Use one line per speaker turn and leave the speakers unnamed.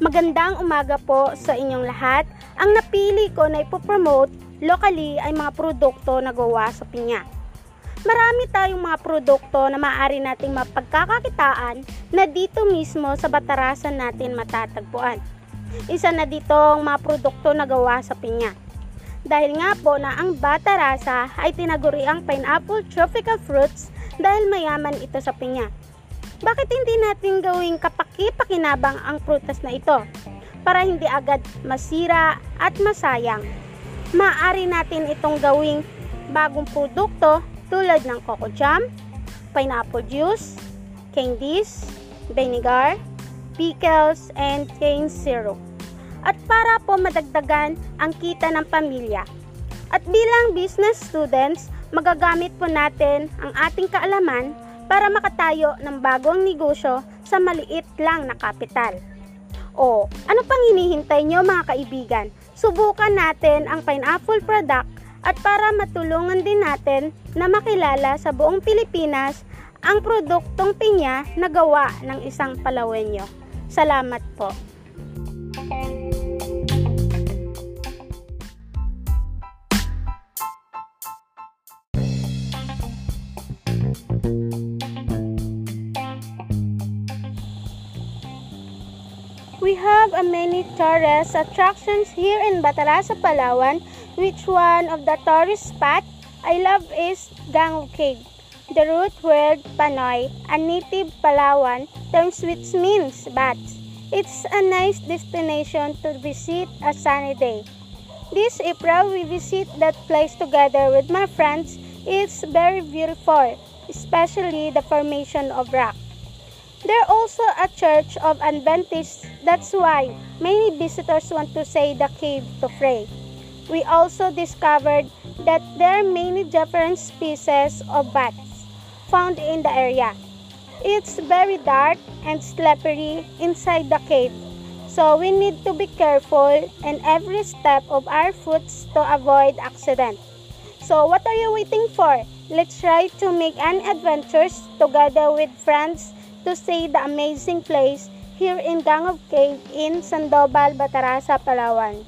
Magandang umaga po sa inyong lahat. Ang napili ko na ipopromote locally ay mga produkto na gawa sa pinya. Marami tayong mga produkto na maaari nating mapagkakakitaan na dito mismo sa batarasan natin matatagpuan. Isa na dito ang mga produkto na gawa sa pinya. Dahil nga po na ang batarasa ay tinaguri ang pineapple tropical fruits dahil mayaman ito sa pinya. Bakit hindi natin gawing kapaki-pakinabang ang prutas na ito para hindi agad masira at masayang? Maaari natin itong gawing bagong produkto tulad ng coco jam, pineapple juice, candies, vinegar, pickles, and cane syrup. At para po madagdagan ang kita ng pamilya. At bilang business students, magagamit po natin ang ating kaalaman para makatayo ng bagong negosyo sa maliit lang na kapital. O, ano pang hinihintay nyo mga kaibigan? Subukan natin ang pineapple product at para matulungan din natin na makilala sa buong Pilipinas ang produktong pinya na gawa ng isang Palawenyo. Salamat po. We have a many tourist attractions here in Batarasa, Palawan, which one of the tourist spot I love is Gang Cave. The root word Panoy, a native Palawan, terms which means bats. It's a nice destination to visit a sunny day. This April, we visit that place together with my friends. It's very beautiful, especially the formation of rock. There also a church of Adventists. That's why many visitors want to say the cave to pray. We also discovered that there are many different species of bats found in the area. It's very dark and slippery inside the cave, so we need to be careful in every step of our foot to avoid accident. So what are you waiting for? Let's try to make an adventures together with friends to see the amazing place here in Gangog Cave in Sandoval, Batarasa, Palawan.